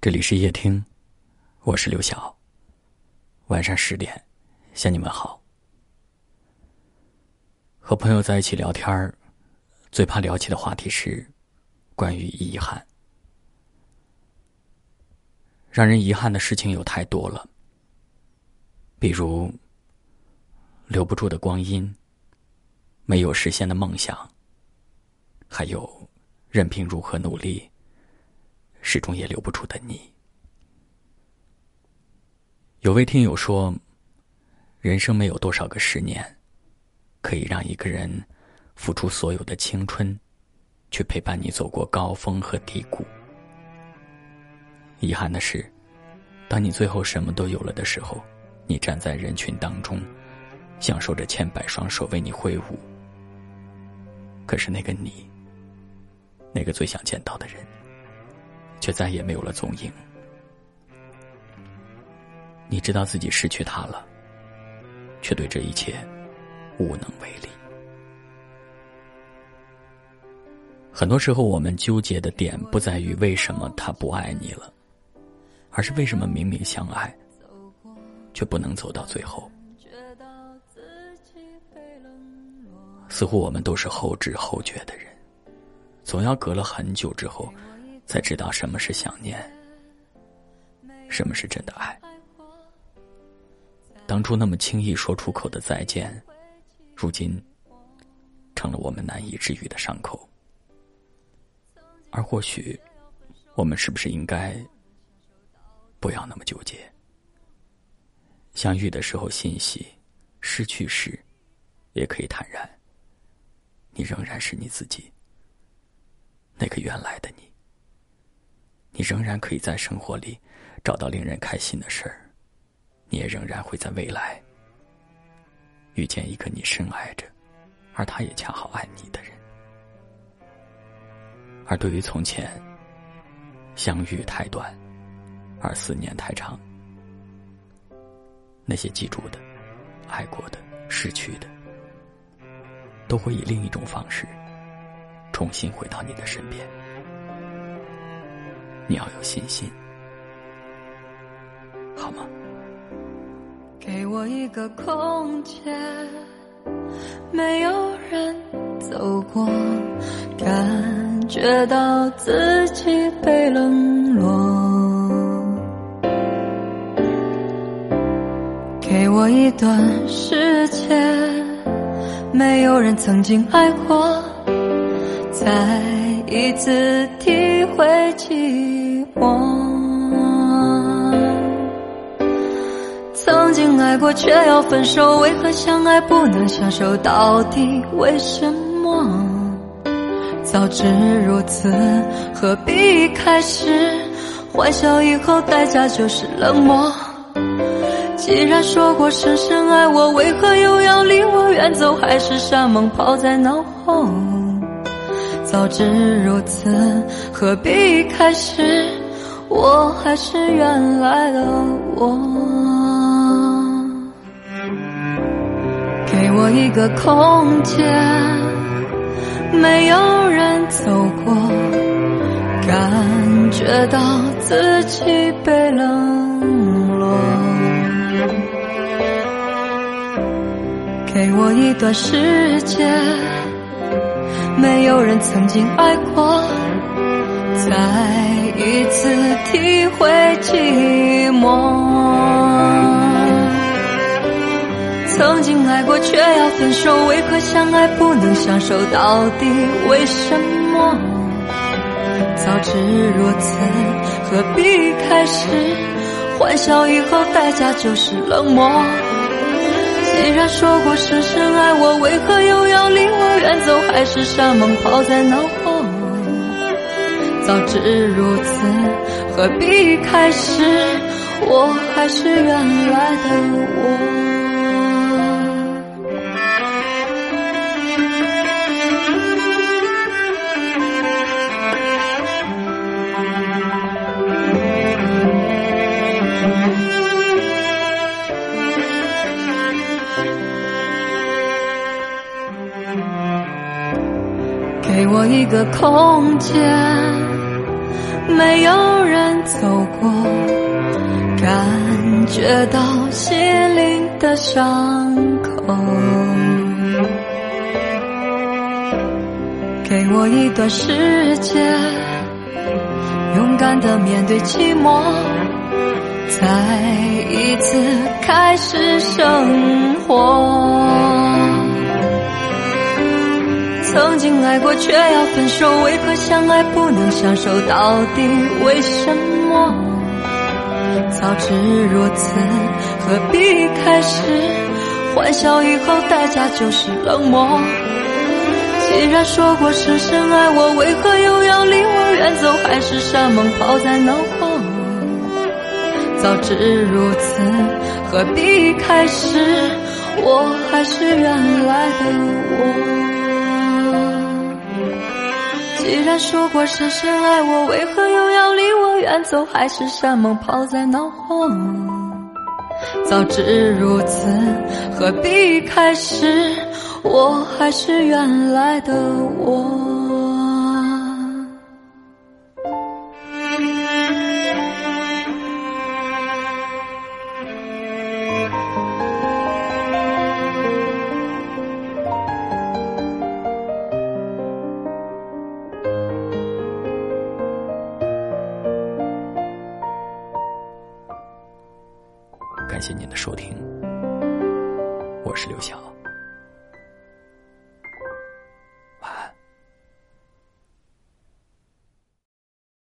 这里是夜听，我是刘晓。晚上十点，向你们好。和朋友在一起聊天儿，最怕聊起的话题是关于遗憾。让人遗憾的事情有太多了，比如留不住的光阴，没有实现的梦想，还有任凭如何努力。始终也留不住的你。有位听友说：“人生没有多少个十年，可以让一个人付出所有的青春，去陪伴你走过高峰和低谷。遗憾的是，当你最后什么都有了的时候，你站在人群当中，享受着千百双手为你挥舞。可是那个你，那个最想见到的人。”却再也没有了踪影。你知道自己失去他了，却对这一切无能为力。很多时候，我们纠结的点不在于为什么他不爱你了，而是为什么明明相爱，却不能走到最后。似乎我们都是后知后觉的人，总要隔了很久之后。才知道什么是想念，什么是真的爱。当初那么轻易说出口的再见，如今成了我们难以治愈的伤口。而或许，我们是不是应该不要那么纠结？相遇的时候欣喜，失去时也可以坦然。你仍然是你自己，那个原来的你。你仍然可以在生活里找到令人开心的事儿，你也仍然会在未来遇见一个你深爱着，而他也恰好爱你的人。而对于从前，相遇太短，而思念太长，那些记住的、爱过的、失去的，都会以另一种方式重新回到你的身边。你要有信心，好吗？给我一个空间，没有人走过，感觉到自己被冷落。给我一段时间，没有人曾经爱过，再一次体会寂寞曾经爱过，却要分手，为何相爱不能相守？到底为什么？早知如此，何必开始？欢笑以后，代价就是冷漠。既然说过深深爱我，为何又要离我远走？海誓山盟抛在脑后。早知如此，何必开始？我还是原来的我，给我一个空间，没有人走过，感觉到自己被冷落。给我一段时间，没有人曾经爱过。再一次体会寂寞，曾经爱过却要分手，为何相爱不能相守？到底为什么？早知如此，何必开始？欢笑以后，代价就是冷漠。既然说过深深爱我，为何又要离我远走？海誓山盟抛在脑后。早知如此，何必开始？我还是原来的我。给我一个空间。没有人走过，感觉到心灵的伤口。给我一段时间，勇敢的面对寂寞，再一次开始生活。曾经爱过，却要分手，为何相爱不能相守？到底为什么？早知如此，何必开始？欢笑以后，代价就是冷漠。既然说过深深爱我，为何又要离我远走？海誓山盟抛在脑后。早知如此，何必开始？我还是原来的我。既然说过深深爱我，为何又要离我远走？海誓山盟抛在脑后。早知如此，何必开始？我还是原来的我。感谢您的收听，我是刘晓。